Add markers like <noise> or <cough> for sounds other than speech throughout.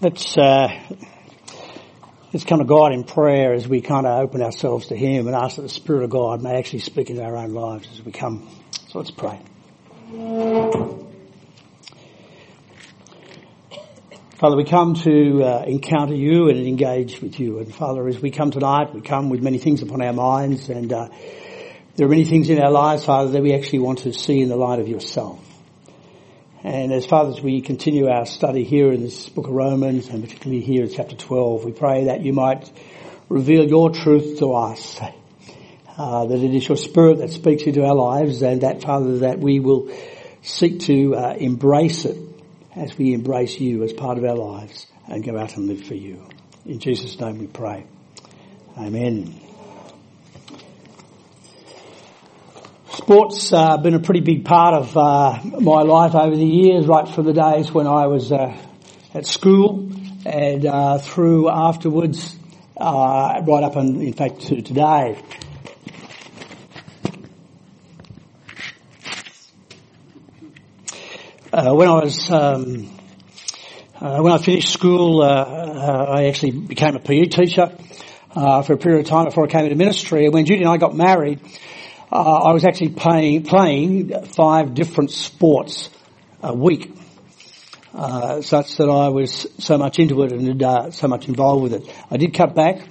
Let's, uh, let's come to God in prayer as we kind of open ourselves to Him and ask that the Spirit of God may actually speak into our own lives as we come. So let's pray. Father, we come to uh, encounter you and engage with you. And Father, as we come tonight, we come with many things upon our minds and uh, there are many things in our lives, Father, that we actually want to see in the light of yourself. And as Father, as we continue our study here in this book of Romans, and particularly here in chapter 12, we pray that you might reveal your truth to us. Uh, that it is your spirit that speaks into our lives and that Father, that we will seek to uh, embrace it as we embrace you as part of our lives and go out and live for you. In Jesus' name we pray. Amen. Sports uh, been a pretty big part of uh, my life over the years, right from the days when I was uh, at school and uh, through afterwards, uh, right up and in fact to today. Uh, when I was um, when I finished school, I actually became a PE teacher for a period of time before I came into ministry. And when Judy and I got married, uh, I was actually playing, playing five different sports a week. Uh, such that I was so much into it and uh, so much involved with it. I did cut back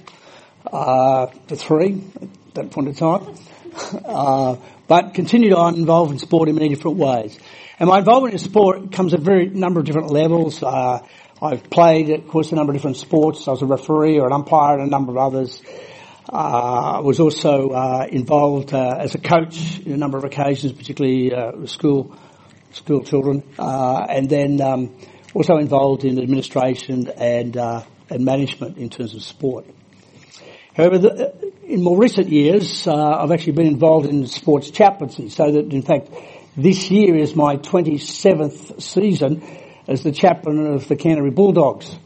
uh, to three at that point in time, <laughs> uh, but continued on involved in sport in many different ways. And my involvement in sport comes at a very number of different levels. Uh, I've played, of course, a number of different sports. I was a referee or an umpire and a number of others. Uh, was also uh, involved uh, as a coach in a number of occasions, particularly uh, school school children, uh, and then um, also involved in administration and uh, and management in terms of sport. However, the, in more recent years, I've actually been involved in sports chaplaincy, so that in fact this year is my 27th season as the chaplain of the Canterbury Bulldogs.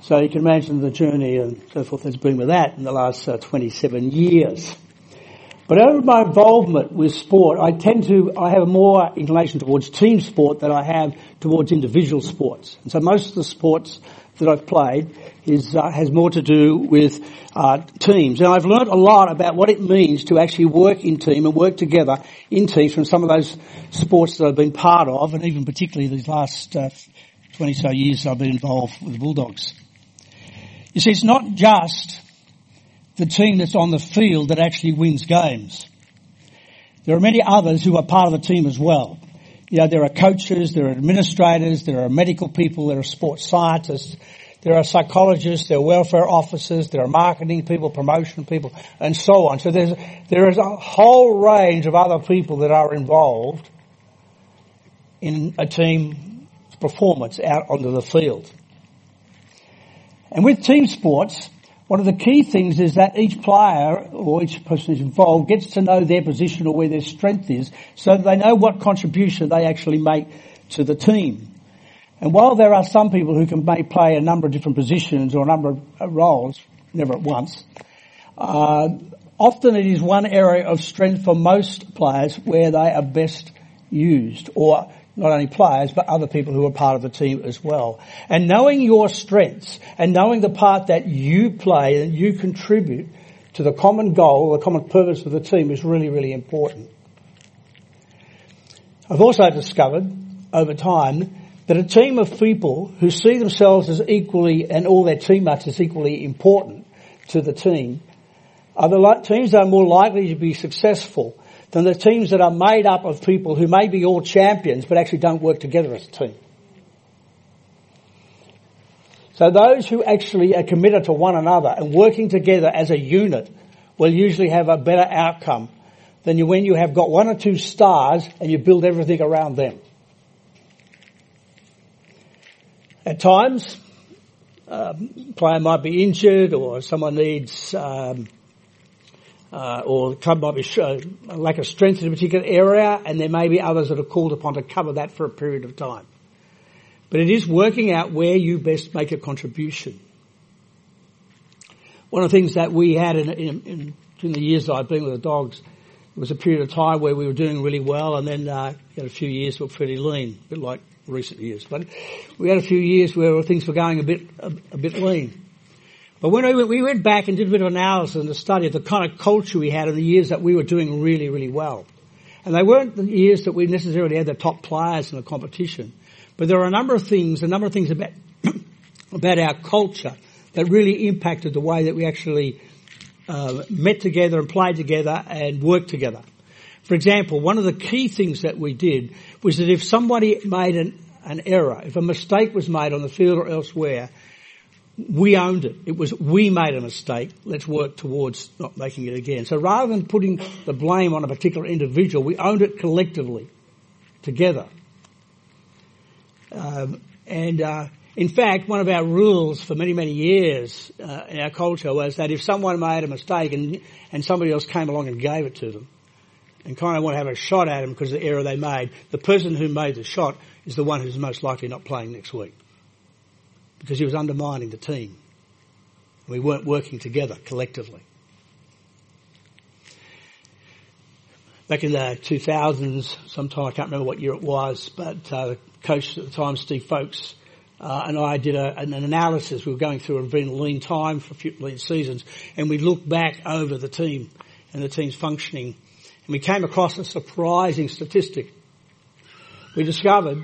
So you can imagine the journey and so forth that's been with that in the last uh, 27 years. But over my involvement with sport, I tend to, I have more inclination towards team sport than I have towards individual sports. And so most of the sports that I've played is, uh, has more to do with uh, teams. And I've learned a lot about what it means to actually work in team and work together in teams from some of those sports that I've been part of, and even particularly these last uh, 20 so years I've been involved with the Bulldogs. You see, it's not just the team that's on the field that actually wins games. There are many others who are part of the team as well. You know, there are coaches, there are administrators, there are medical people, there are sports scientists, there are psychologists, there are welfare officers, there are marketing people, promotion people, and so on. So there's, there is a whole range of other people that are involved in a team performance out onto the field. And with team sports, one of the key things is that each player or each person who's involved gets to know their position or where their strength is so they know what contribution they actually make to the team. And while there are some people who can may play a number of different positions or a number of uh, roles, never at once, uh, often it is one area of strength for most players where they are best used or not only players, but other people who are part of the team as well. And knowing your strengths and knowing the part that you play and you contribute to the common goal, the common purpose of the team is really, really important. I've also discovered over time that a team of people who see themselves as equally and all their teammates as equally important to the team are the teams that are more likely to be successful than the teams that are made up of people who may be all champions but actually don't work together as a team. So those who actually are committed to one another and working together as a unit will usually have a better outcome than when you have got one or two stars and you build everything around them. At times, um, a player might be injured or someone needs um, uh, or the club might be show, a lack of strength in a particular area, and there may be others that are called upon to cover that for a period of time. but it is working out where you best make a contribution. One of the things that we had in, in, in, in the years that I've been with the dogs, it was a period of time where we were doing really well, and then uh, had a few years were pretty lean, a bit like recent years. But we had a few years where things were going a bit a, a bit lean. But when we, we went back and did a bit of analysis and a study of the kind of culture we had in the years that we were doing really, really well. And they weren't the years that we necessarily had the top players in the competition. But there are a number of things, a number of things about, <coughs> about our culture that really impacted the way that we actually uh, met together and played together and worked together. For example, one of the key things that we did was that if somebody made an, an error, if a mistake was made on the field or elsewhere, we owned it. It was we made a mistake. Let's work towards not making it again. So rather than putting the blame on a particular individual, we owned it collectively, together. Um, and uh, in fact, one of our rules for many many years uh, in our culture was that if someone made a mistake and and somebody else came along and gave it to them, and kind of want to have a shot at them because of the error they made, the person who made the shot is the one who's most likely not playing next week because he was undermining the team. We weren't working together collectively. Back in the 2000s, sometime, I can't remember what year it was, but uh, the coach at the time, Steve Folkes, uh, and I did a, an analysis. We were going through a lean time for a few lean seasons, and we looked back over the team and the team's functioning, and we came across a surprising statistic. We discovered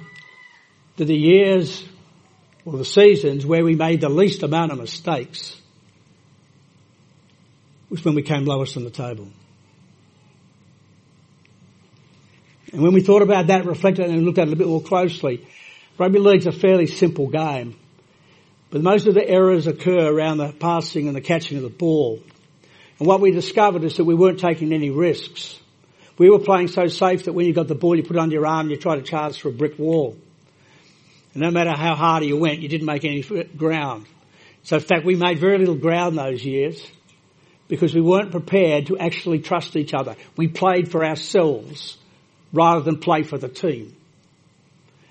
that the years or the seasons where we made the least amount of mistakes was when we came lowest on the table. And when we thought about that, reflected and looked at it a bit more closely, rugby league's a fairly simple game. But most of the errors occur around the passing and the catching of the ball. And what we discovered is that we weren't taking any risks. We were playing so safe that when you got the ball, you put it under your arm and you try to charge through a brick wall. And no matter how hard you went, you didn't make any ground. So in fact, we made very little ground those years because we weren't prepared to actually trust each other. We played for ourselves rather than play for the team.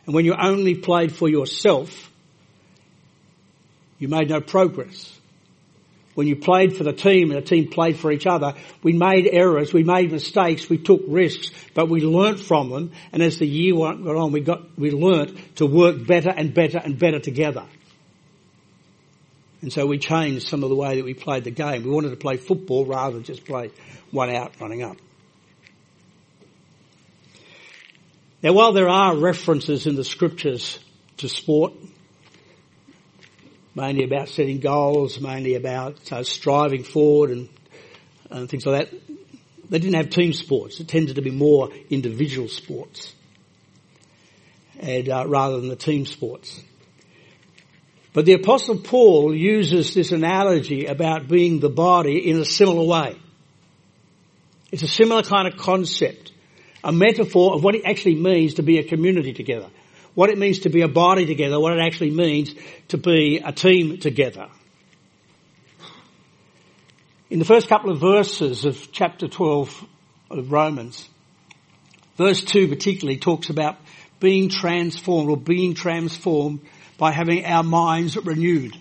And when you only played for yourself, you made no progress when you played for the team and the team played for each other, we made errors, we made mistakes, we took risks, but we learnt from them. And as the year went on, we got, we learnt to work better and better and better together. And so we changed some of the way that we played the game. We wanted to play football rather than just play one out running up. Now while there are references in the scriptures to sport, mainly about setting goals, mainly about uh, striving forward and, and things like that. They didn't have team sports. It tended to be more individual sports, and uh, rather than the team sports. But the Apostle Paul uses this analogy about being the body in a similar way. It's a similar kind of concept, a metaphor of what it actually means to be a community together what it means to be a body together, what it actually means to be a team together. In the first couple of verses of chapter 12 of Romans, verse 2 particularly talks about being transformed or being transformed by having our minds renewed.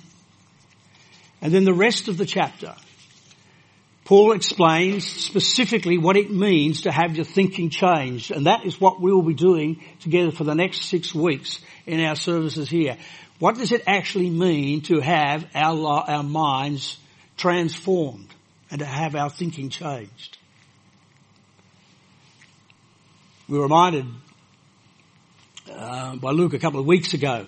And then the rest of the chapter Paul explains specifically what it means to have your thinking changed, and that is what we will be doing together for the next six weeks in our services here. What does it actually mean to have our, our minds transformed and to have our thinking changed? We were reminded uh, by Luke a couple of weeks ago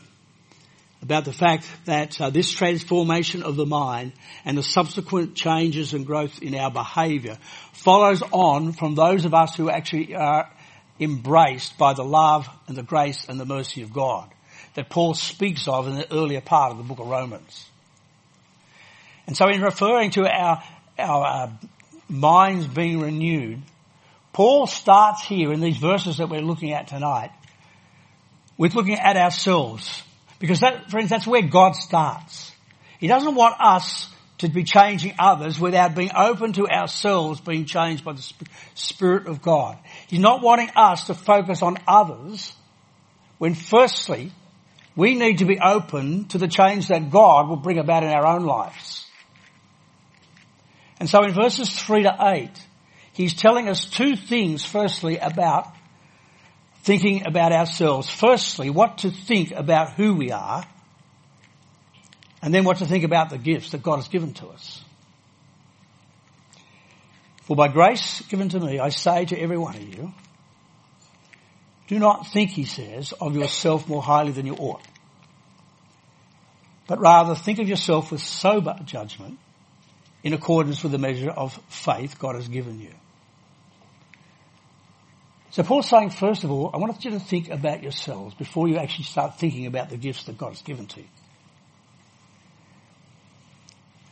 about the fact that uh, this transformation of the mind and the subsequent changes and growth in our behaviour follows on from those of us who actually are embraced by the love and the grace and the mercy of God that Paul speaks of in the earlier part of the book of Romans. And so in referring to our, our uh, minds being renewed, Paul starts here in these verses that we're looking at tonight with looking at ourselves because that, friends, that's where God starts. He doesn't want us to be changing others without being open to ourselves being changed by the Spirit of God. He's not wanting us to focus on others when firstly We need to be open to the change that God will bring about in our own lives. And so in verses 3 to 8, he's telling us two things firstly about thinking about ourselves. Firstly, what to think about who we are, and then what to think about the gifts that God has given to us. For by grace given to me, I say to every one of you, do not think, he says, of yourself more highly than you ought. But rather think of yourself with sober judgment in accordance with the measure of faith God has given you. So Paul's saying, first of all, I want you to think about yourselves before you actually start thinking about the gifts that God has given to you.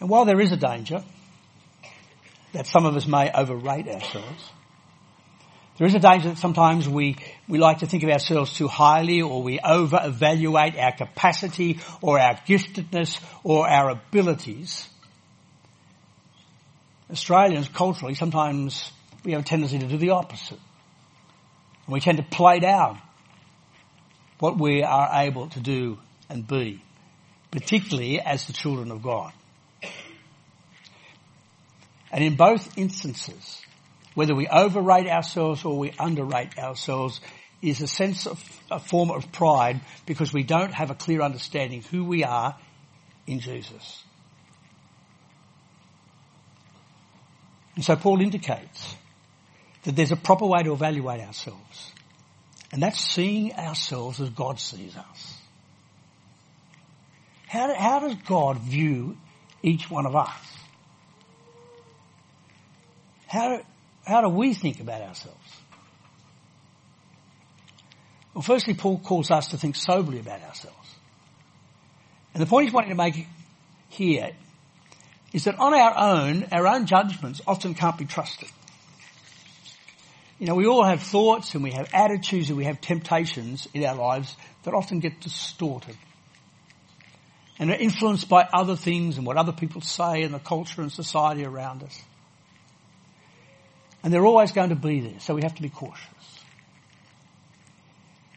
And while there is a danger, that some of us may overrate ourselves. There is a danger that sometimes we, we like to think of ourselves too highly or we over-evaluate our capacity or our giftedness or our abilities. Australians culturally sometimes we have a tendency to do the opposite. We tend to play down what we are able to do and be, particularly as the children of God. And in both instances, whether we overrate ourselves or we underrate ourselves, is a sense of a form of pride because we don't have a clear understanding who we are in Jesus. And so Paul indicates that there's a proper way to evaluate ourselves. And that's seeing ourselves as God sees us. How, how does God view each one of us? How, how do we think about ourselves? Well, firstly, Paul calls us to think soberly about ourselves. And the point he's wanting to make here is that on our own, our own judgments often can't be trusted. You know, we all have thoughts and we have attitudes and we have temptations in our lives that often get distorted. And are influenced by other things and what other people say and the culture and society around us. And they're always going to be there, so we have to be cautious.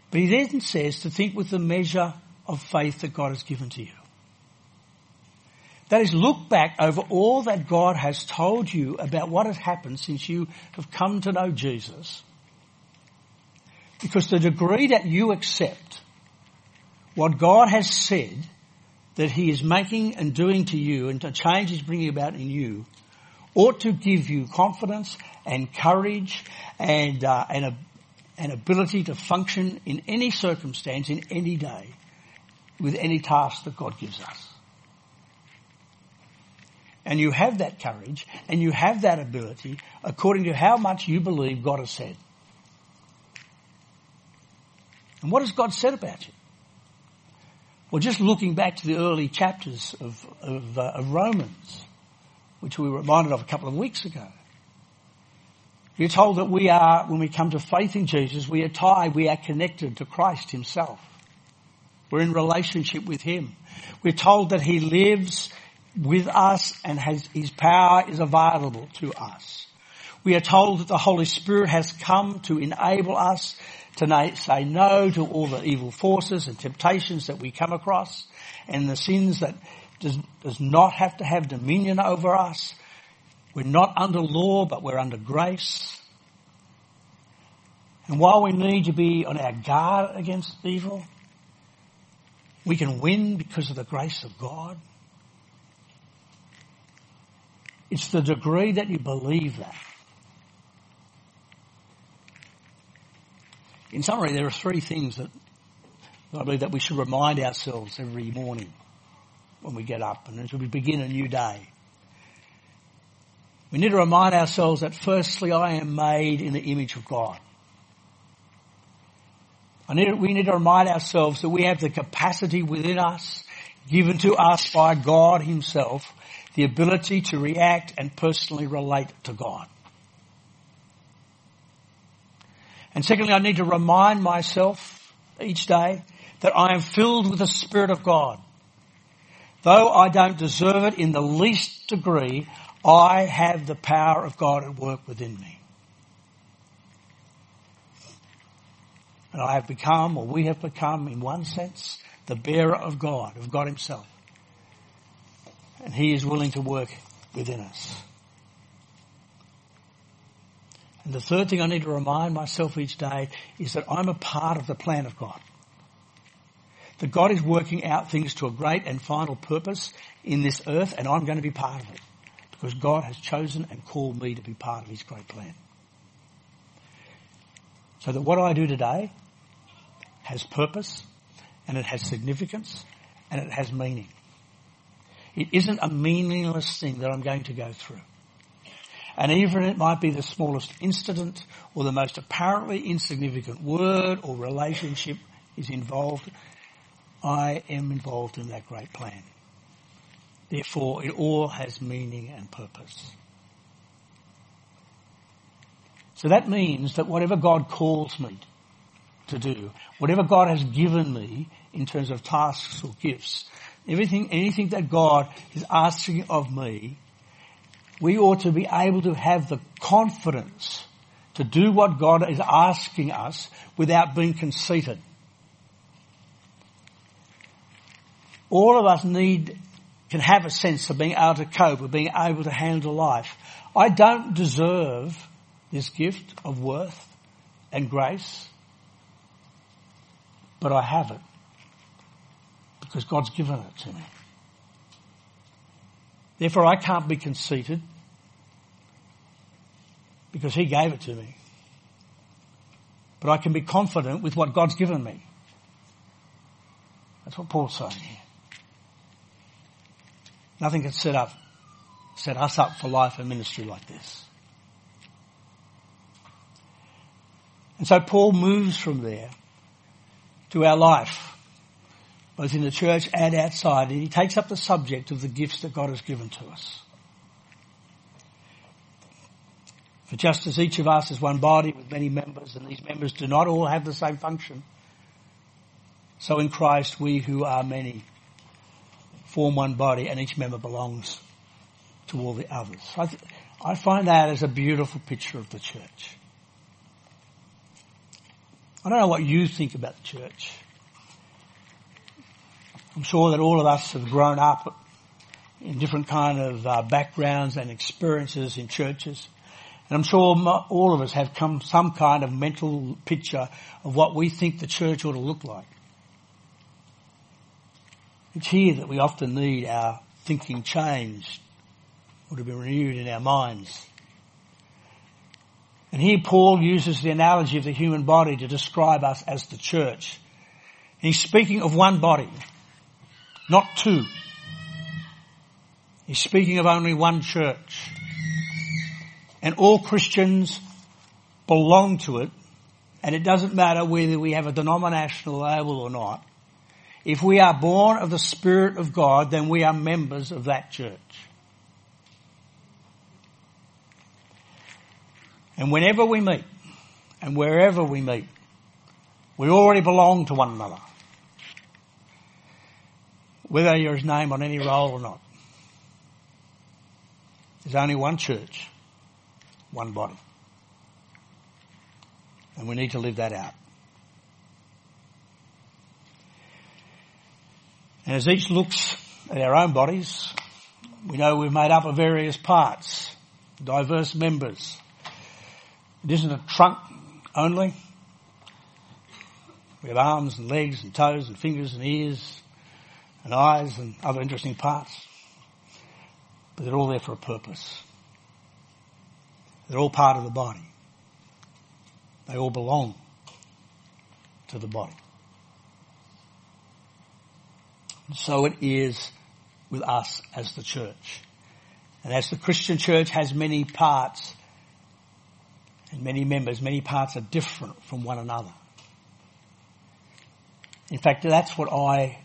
But he then says to think with the measure of faith that God has given to you. That is, look back over all that God has told you about what has happened since you have come to know Jesus. Because the degree that you accept what God has said that He is making and doing to you and the change He's bringing about in you ought to give you confidence and courage and, uh, and a, an ability to function in any circumstance, in any day, with any task that God gives us. And you have that courage and you have that ability according to how much you believe God has said. And what has God said about you? Well, just looking back to the early chapters of, of, uh, of Romans, which we were reminded of a couple of weeks ago. We're told that we are, when we come to faith in Jesus, we are tied, we are connected to Christ himself. We're in relationship with him. We're told that he lives with us and has, his power is available to us. We are told that the Holy Spirit has come to enable us to say no to all the evil forces and temptations that we come across and the sins that does, does not have to have dominion over us. We're not under law, but we're under grace. And while we need to be on our guard against evil, we can win because of the grace of God. It's the degree that you believe that. In summary, there are three things that I believe that we should remind ourselves every morning when we get up and as we begin a new day. We need to remind ourselves that firstly, I am made in the image of God. Need, we need to remind ourselves that we have the capacity within us, given to us by God Himself, the ability to react and personally relate to God. And secondly, I need to remind myself each day that I am filled with the Spirit of God. Though I don't deserve it in the least degree, I have the power of God at work within me. And I have become, or we have become, in one sense, the bearer of God, of God himself. And he is willing to work within us. And the third thing I need to remind myself each day is that I'm a part of the plan of God. That God is working out things to a great and final purpose in this earth and I'm going to be part of it. Because God has chosen and called me to be part of His great plan. So that what I do today has purpose and it has significance and it has meaning. It isn't a meaningless thing that I'm going to go through. And even it might be the smallest incident or the most apparently insignificant word or relationship is involved, I am involved in that great plan. Therefore, it all has meaning and purpose. So that means that whatever God calls me to do, whatever God has given me in terms of tasks or gifts, everything, anything that God is asking of me, we ought to be able to have the confidence to do what God is asking us without being conceited. All of us need, can have a sense of being able to cope, of being able to handle life. I don't deserve this gift of worth and grace, but I have it because God's given it to me. Therefore, I can't be conceited because He gave it to me. But I can be confident with what God's given me. That's what Paul's saying here. Nothing can set up, set us up for life and ministry like this. And so Paul moves from there to our life, both in the church and outside, and he takes up the subject of the gifts that God has given to us. For just as each of us is one body with many members, and these members do not all have the same function, so in Christ we who are many form one body and each member belongs to all the others. I, th- I find that as a beautiful picture of the church. I don't know what you think about the church. I'm sure that all of us have grown up in different kind of uh, backgrounds and experiences in churches. And I'm sure all of us have come some kind of mental picture of what we think the church ought to look like. It's here that we often need our thinking changed or to be renewed in our minds. And here Paul uses the analogy of the human body to describe us as the church. He's speaking of one body, not two. He's speaking of only one church. And all Christians belong to it. And it doesn't matter whether we have a denominational label or not. If we are born of the Spirit of God, then we are members of that church. And whenever we meet, and wherever we meet, we already belong to one another. Whether you're his name on any roll or not. There's only one church, one body. And we need to live that out. And as each looks at our own bodies, we know we're made up of various parts, diverse members, it isn't a trunk only. We have arms and legs and toes and fingers and ears and eyes and other interesting parts. But they're all there for a purpose. They're all part of the body. They all belong to the body. so it is with us as the church. And as the Christian church has many parts, and many members, many parts are different from one another. In fact, that's what I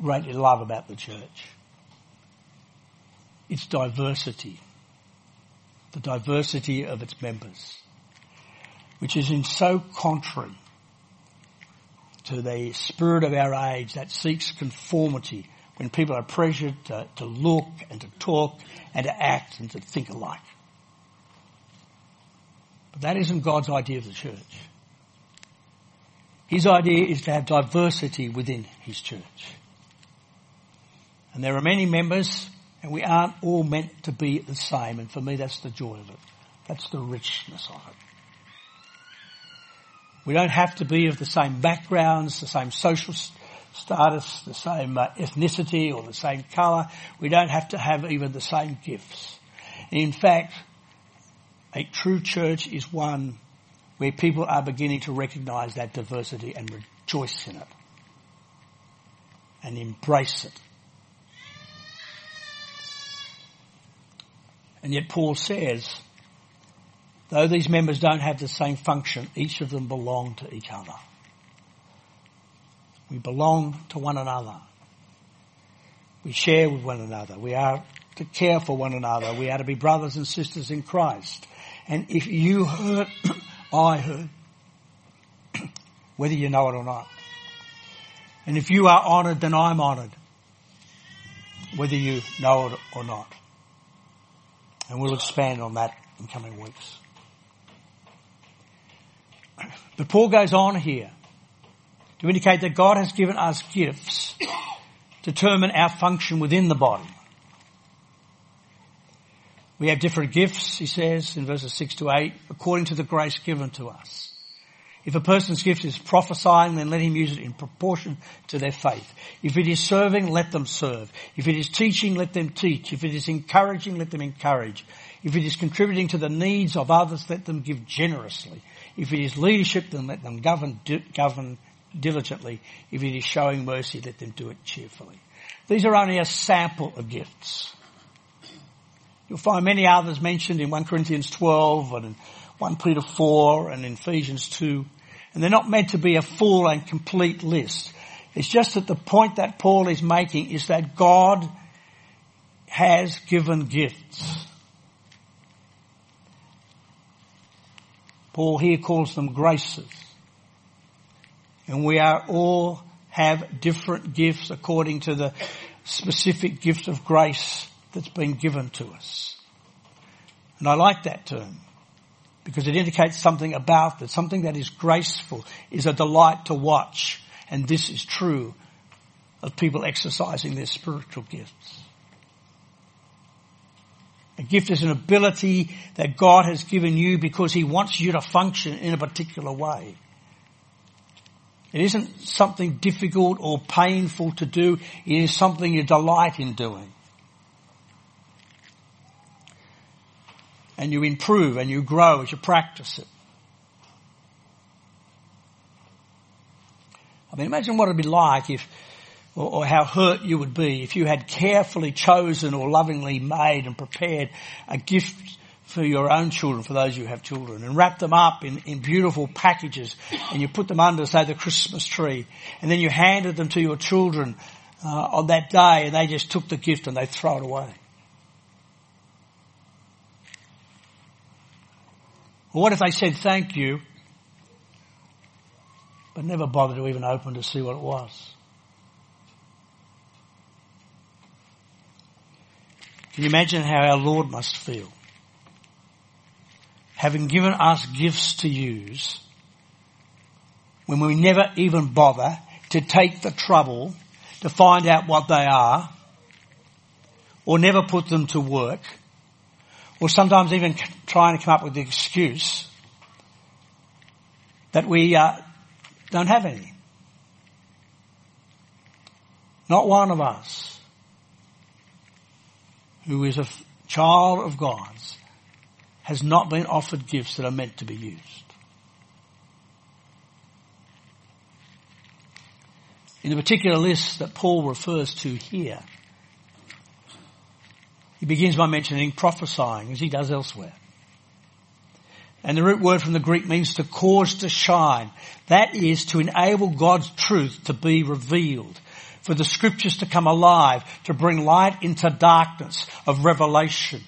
greatly love about the church. Its diversity. The diversity of its members. Which is in so contrary to the spirit of our age that seeks conformity when people are pressured to, to look and to talk and to act and to think alike. But that isn't God's idea of the church. His idea is to have diversity within his church. And there are many members and we aren't all meant to be the same. And for me, that's the joy of it. That's the richness of it. We don't have to be of the same backgrounds, the same social status, the same uh, ethnicity or the same colour. We don't have to have even the same gifts. In fact, a true church is one where people are beginning to recognise that diversity and rejoice in it and embrace it. And yet Paul says, though these members don't have the same function, each of them belong to each other. We belong to one another. We share with one another. We are to care for one another. We are to be brothers and sisters in Christ. And if you hurt, <coughs> I hurt. <coughs> Whether you know it or not. And if you are honoured, then I'm honoured. Whether you know it or not. And we'll expand on that in coming weeks. But Paul goes on here to indicate that God has given us gifts to determine our function within the body. We have different gifts, he says in verses 6 to 8, according to the grace given to us. If a person's gift is prophesying, then let him use it in proportion to their faith. If it is serving, let them serve. If it is teaching, let them teach. If it is encouraging, let them encourage. If it is contributing to the needs of others, let them give generously. If it is leadership, then let them govern, govern diligently. If it is showing mercy, let them do it cheerfully. These are only a sample of gifts. You'll find many others mentioned in 1 Corinthians 12 and 1 Peter 4 and Ephesians 2. And they're not meant to be a full and complete list. It's just that the point that Paul is making is that God has given gifts. Paul here calls them graces. And we are all have different gifts according to the specific gift of grace that's been given to us. And I like that term because it indicates something about that, something that is graceful, is a delight to watch. And this is true of people exercising their spiritual gifts. A gift is an ability that God has given you because He wants you to function in a particular way. It isn't something difficult or painful to do. It is something you delight in doing. And you improve and you grow as you practice it. I mean, imagine what it'd be like if or, or how hurt you would be if you had carefully chosen or lovingly made and prepared a gift for your own children, for those who have children, and wrapped them up in, in beautiful packages, and you put them under, say, the Christmas tree, and then you handed them to your children uh, on that day, and they just took the gift and they throw it away. What if they said thank you, but never bothered to even open to see what it was? Can you imagine how our Lord must feel? Having given us gifts to use, when we never even bother to take the trouble to find out what they are, or never put them to work, or sometimes even trying to come up with the excuse that we uh, don't have any. Not one of us who is a child of God's has not been offered gifts that are meant to be used. In the particular list that Paul refers to here, he begins by mentioning prophesying, as he does elsewhere. And the root word from the Greek means to cause to shine. That is to enable God's truth to be revealed for the scriptures to come alive, to bring light into darkness of revelation.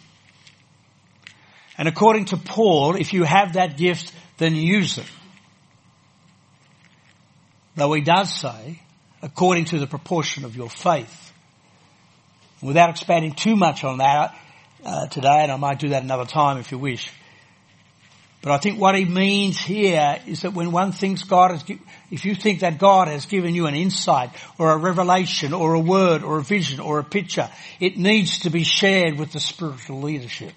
And according to Paul, if you have that gift, then use it. Though he does say, according to the proportion of your faith. Without expanding too much on that uh, today, and I might do that another time if you wish, But I think what he means here is that when one thinks God has, if you think that God has given you an insight or a revelation or a word or a vision or a picture, it needs to be shared with the spiritual leadership.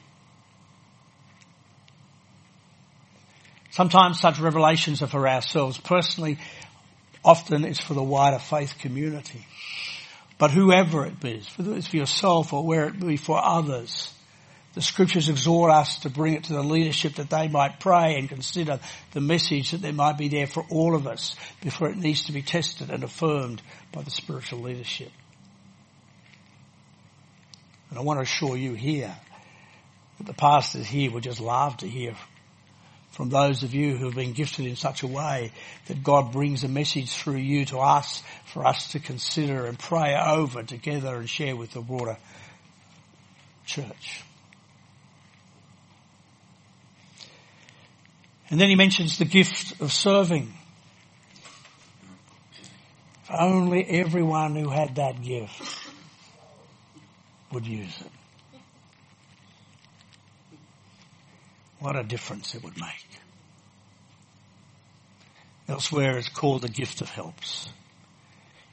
Sometimes such revelations are for ourselves. Personally, often it's for the wider faith community. But whoever it be, whether it's for yourself or where it be for others, the scriptures exhort us to bring it to the leadership that they might pray and consider the message that there might be there for all of us before it needs to be tested and affirmed by the spiritual leadership. And I want to assure you here that the pastors here would just love to hear from those of you who have been gifted in such a way that God brings a message through you to us for us to consider and pray over together and share with the broader church. And then he mentions the gift of serving. If only everyone who had that gift would use it. What a difference it would make. Elsewhere it's called the gift of helps.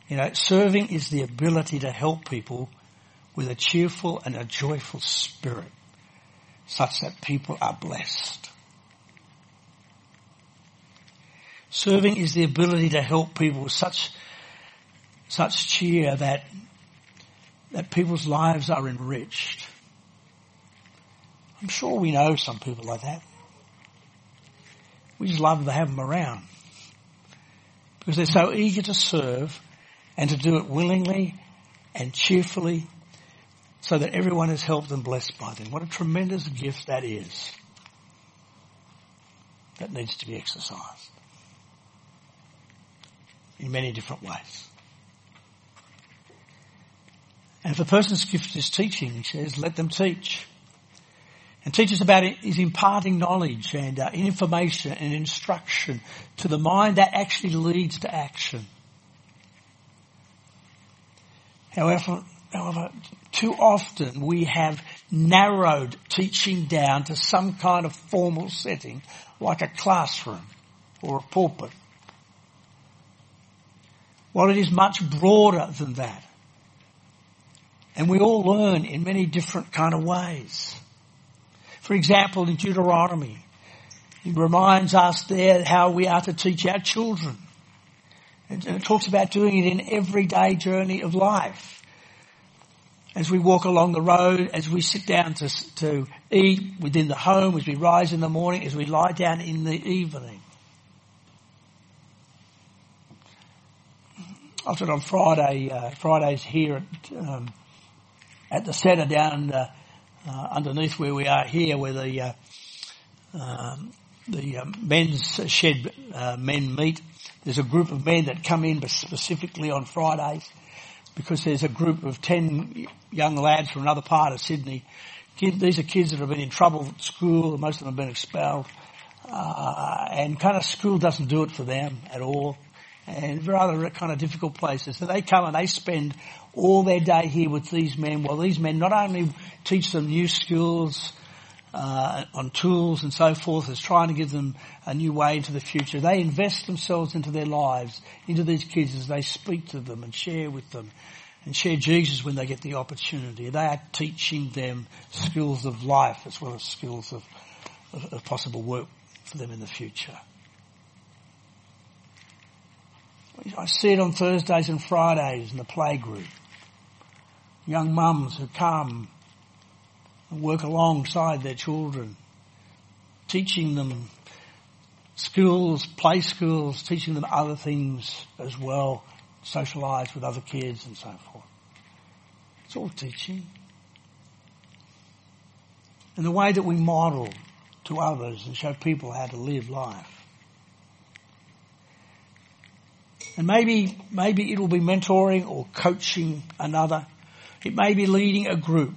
You know, serving is the ability to help people with a cheerful and a joyful spirit such that people are blessed. Serving is the ability to help people with such, such cheer that, that people's lives are enriched. I'm sure we know some people like that. We just love to have them around. Because they're so eager to serve and to do it willingly and cheerfully so that everyone is helped and blessed by them. What a tremendous gift that is. That needs to be exercised in many different ways. And if a person's gift is teaching, he says, let them teach. And teach us about is imparting knowledge and uh, information and instruction to the mind that actually leads to action. However, however, too often we have narrowed teaching down to some kind of formal setting like a classroom or a pulpit well, it is much broader than that. And we all learn in many different kind of ways. For example, in Deuteronomy, it reminds us there how we are to teach our children. And it talks about doing it in everyday journey of life. As we walk along the road, as we sit down to, to eat within the home, as we rise in the morning, as we lie down in the evening. often on Friday, uh, Fridays here at, um, at the centre down uh, uh, underneath where we are here, where the uh, um, the um, men's shed uh, men meet. There's a group of men that come in specifically on Fridays because there's a group of ten young lads from another part of Sydney. These are kids that have been in trouble at school. Most of them have been expelled. Uh, and kind of school doesn't do it for them at all and rather kind of difficult places. So they come and they spend all their day here with these men. While these men not only teach them new skills uh, on tools and so forth, as trying to give them a new way into the future, they invest themselves into their lives, into these kids as they speak to them and share with them. And share Jesus when they get the opportunity. They are teaching them skills of life as well as skills of, of, of possible work for them in the future. I see it on Thursdays and Fridays in the playgroup. Young mums who come and work alongside their children, teaching them schools, play schools, teaching them other things as well, socialise with other kids and so forth. It's all teaching. And the way that we model to others and show people how to live life. And maybe, maybe it'll be mentoring or coaching another. It may be leading a group.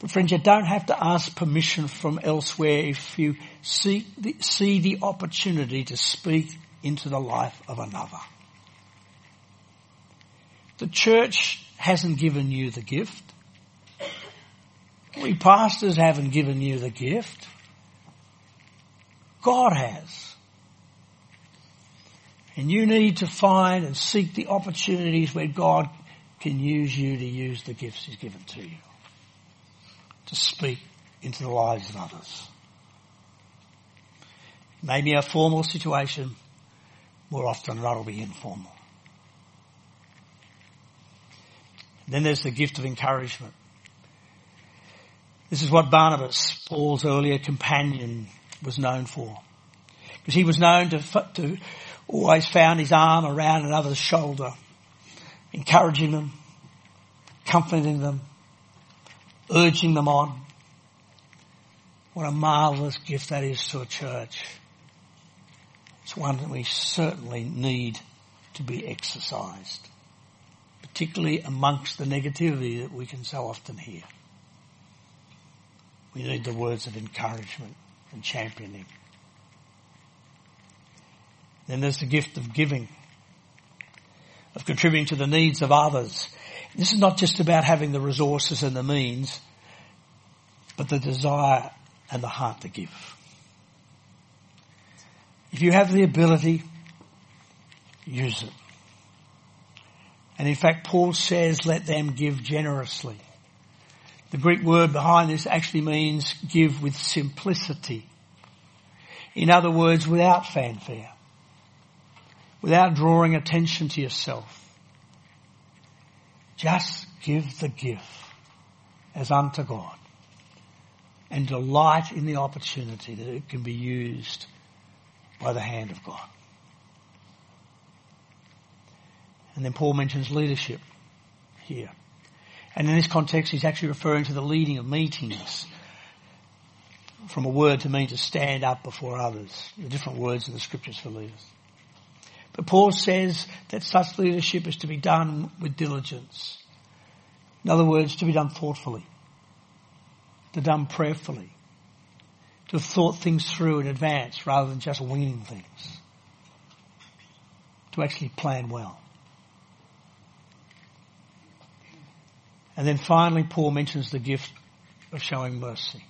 But friends, you don't have to ask permission from elsewhere if you see the, see the opportunity to speak into the life of another. The church hasn't given you the gift. We pastors haven't given you the gift. God has. And you need to find and seek the opportunities where God can use you to use the gifts He's given to you. To speak into the lives of others. Maybe a formal situation, more often than not it'll be informal. Then there's the gift of encouragement. This is what Barnabas, Paul's earlier companion, was known for. Because he was known to, to always found his arm around another's shoulder, encouraging them, comforting them, urging them on. What a marvellous gift that is to a church. It's one that we certainly need to be exercised, particularly amongst the negativity that we can so often hear. We need the words of encouragement and championing. Then there's the gift of giving, of contributing to the needs of others. This is not just about having the resources and the means, but the desire and the heart to give. If you have the ability, use it. And in fact, Paul says, let them give generously. The Greek word behind this actually means give with simplicity. In other words, without fanfare. Without drawing attention to yourself. Just give the gift as unto God. And delight in the opportunity that it can be used by the hand of God. And then Paul mentions leadership here. And in this context, he's actually referring to the leading of meetings from a word to mean to stand up before others. The different words in the scriptures for leaders. But Paul says that such leadership is to be done with diligence. In other words, to be done thoughtfully, to be done prayerfully, to have thought things through in advance rather than just winging things, to actually plan well. And then finally, Paul mentions the gift of showing mercy.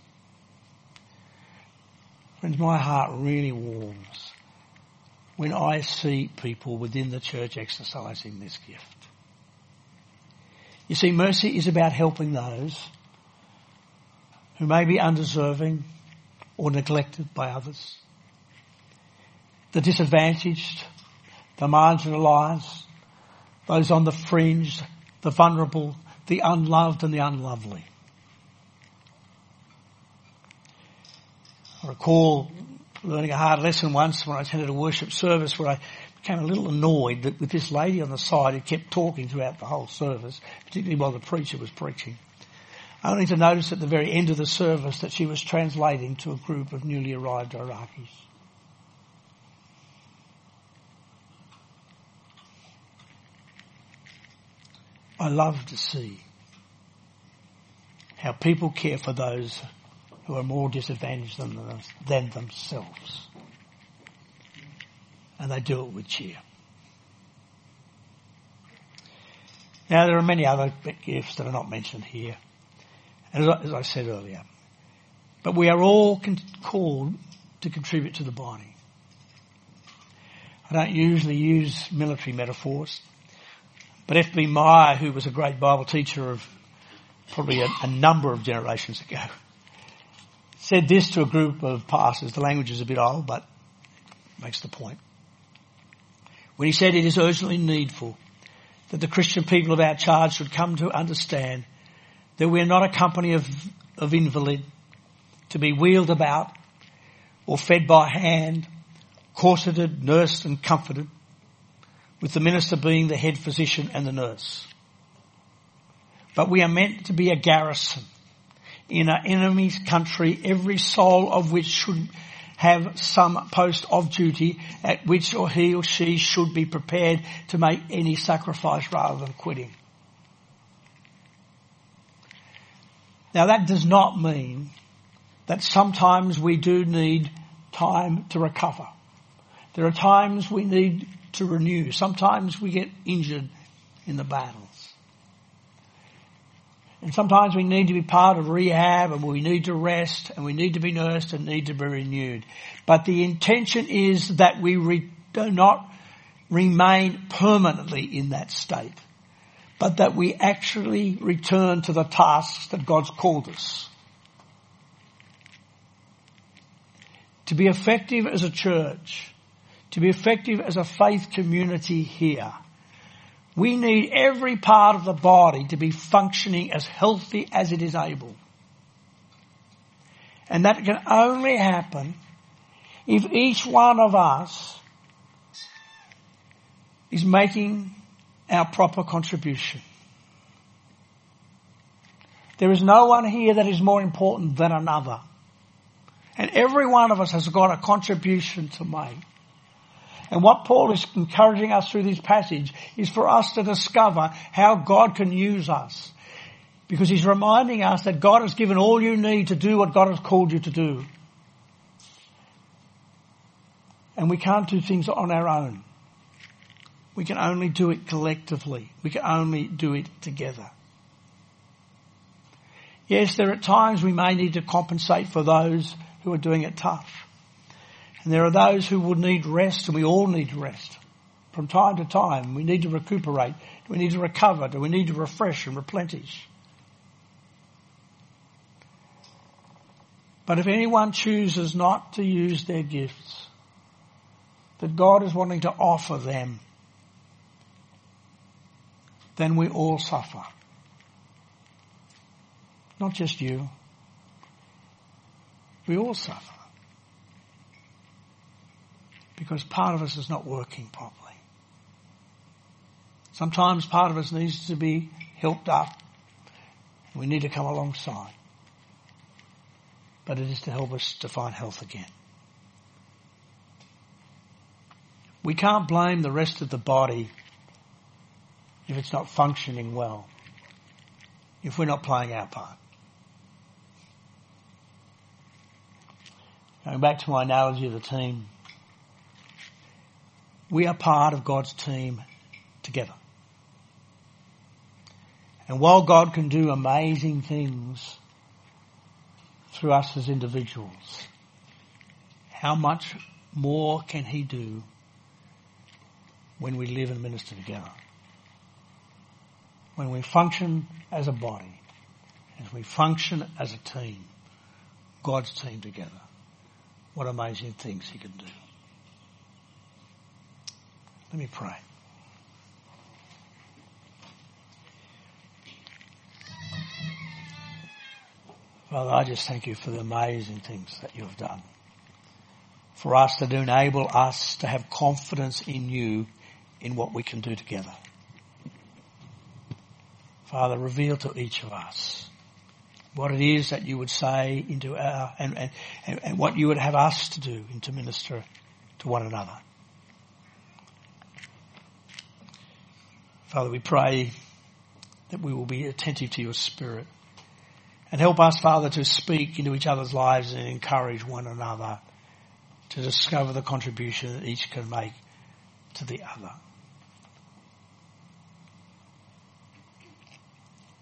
Friends, my heart really warms when I see people within the church exercising this gift. You see, mercy is about helping those who may be undeserving or neglected by others. The disadvantaged, the marginalised, those on the fringe, the vulnerable, the unloved and the unlovely. I recall learning a hard lesson once when I attended a worship service where I became a little annoyed that with this lady on the side who kept talking throughout the whole service, particularly while the preacher was preaching. Only to notice at the very end of the service that she was translating to a group of newly arrived Iraqis. I love to see how people care for those who are more disadvantaged than, than themselves. And they do it with cheer. Now there are many other gifts that are not mentioned here. As I, as I said earlier. But we are all con- called to contribute to the body. I don't usually use military metaphors. But F.B. Meyer, who was a great Bible teacher of probably a, a number of generations ago, said this to a group of pastors. The language is a bit old, but makes the point. When he said it is urgently needful that the Christian people of our charge should come to understand that we are not a company of, of invalid to be wheeled about or fed by hand, corseted, nursed and comforted, with the minister being the head physician and the nurse. But we are meant to be a garrison in an enemy's country, every soul of which should have some post of duty at which or he or she should be prepared to make any sacrifice rather than quitting. Now that does not mean that sometimes we do need time to recover. There are times we need to renew. Sometimes we get injured in the battles. And sometimes we need to be part of rehab and we need to rest and we need to be nursed and need to be renewed. But the intention is that we re- do not remain permanently in that state, but that we actually return to the tasks that God's called us. To be effective as a church, to be effective as a faith community here, we need every part of the body to be functioning as healthy as it is able. And that can only happen if each one of us is making our proper contribution. There is no one here that is more important than another. And every one of us has got a contribution to make. And what Paul is encouraging us through this passage is for us to discover how God can use us. Because he's reminding us that God has given all you need to do what God has called you to do. And we can't do things on our own. We can only do it collectively. We can only do it together. Yes, there are times we may need to compensate for those who are doing it tough. And there are those who would need rest and we all need rest. From time to time, we need to recuperate. Do we need to recover? Do we need to refresh and replenish? But if anyone chooses not to use their gifts that God is wanting to offer them, then we all suffer. Not just you. We all suffer because part of us is not working properly. Sometimes part of us needs to be helped up. We need to come alongside. But it is to help us to find health again. We can't blame the rest of the body if it's not functioning well. If we're not playing our part. Going back to my analogy of the team, we are part of God's team together. And while God can do amazing things through us as individuals, how much more can He do when we live and minister together? When we function as a body, as we function as a team, God's team together, what amazing things He can do. Let me pray. Father, I just thank you for the amazing things that you have done. For us to enable us to have confidence in you in what we can do together. Father, reveal to each of us what it is that you would say into our, and, and, and what you would have us to do and to minister to one another. Father, we pray that we will be attentive to your spirit and help us, Father, to speak into each other's lives and encourage one another to discover the contribution that each can make to the other.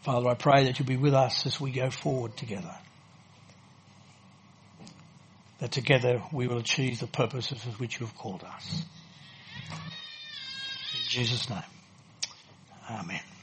Father, I pray that you'll be with us as we go forward together. That together we will achieve the purposes of which you have called us. In Jesus' name. Amen.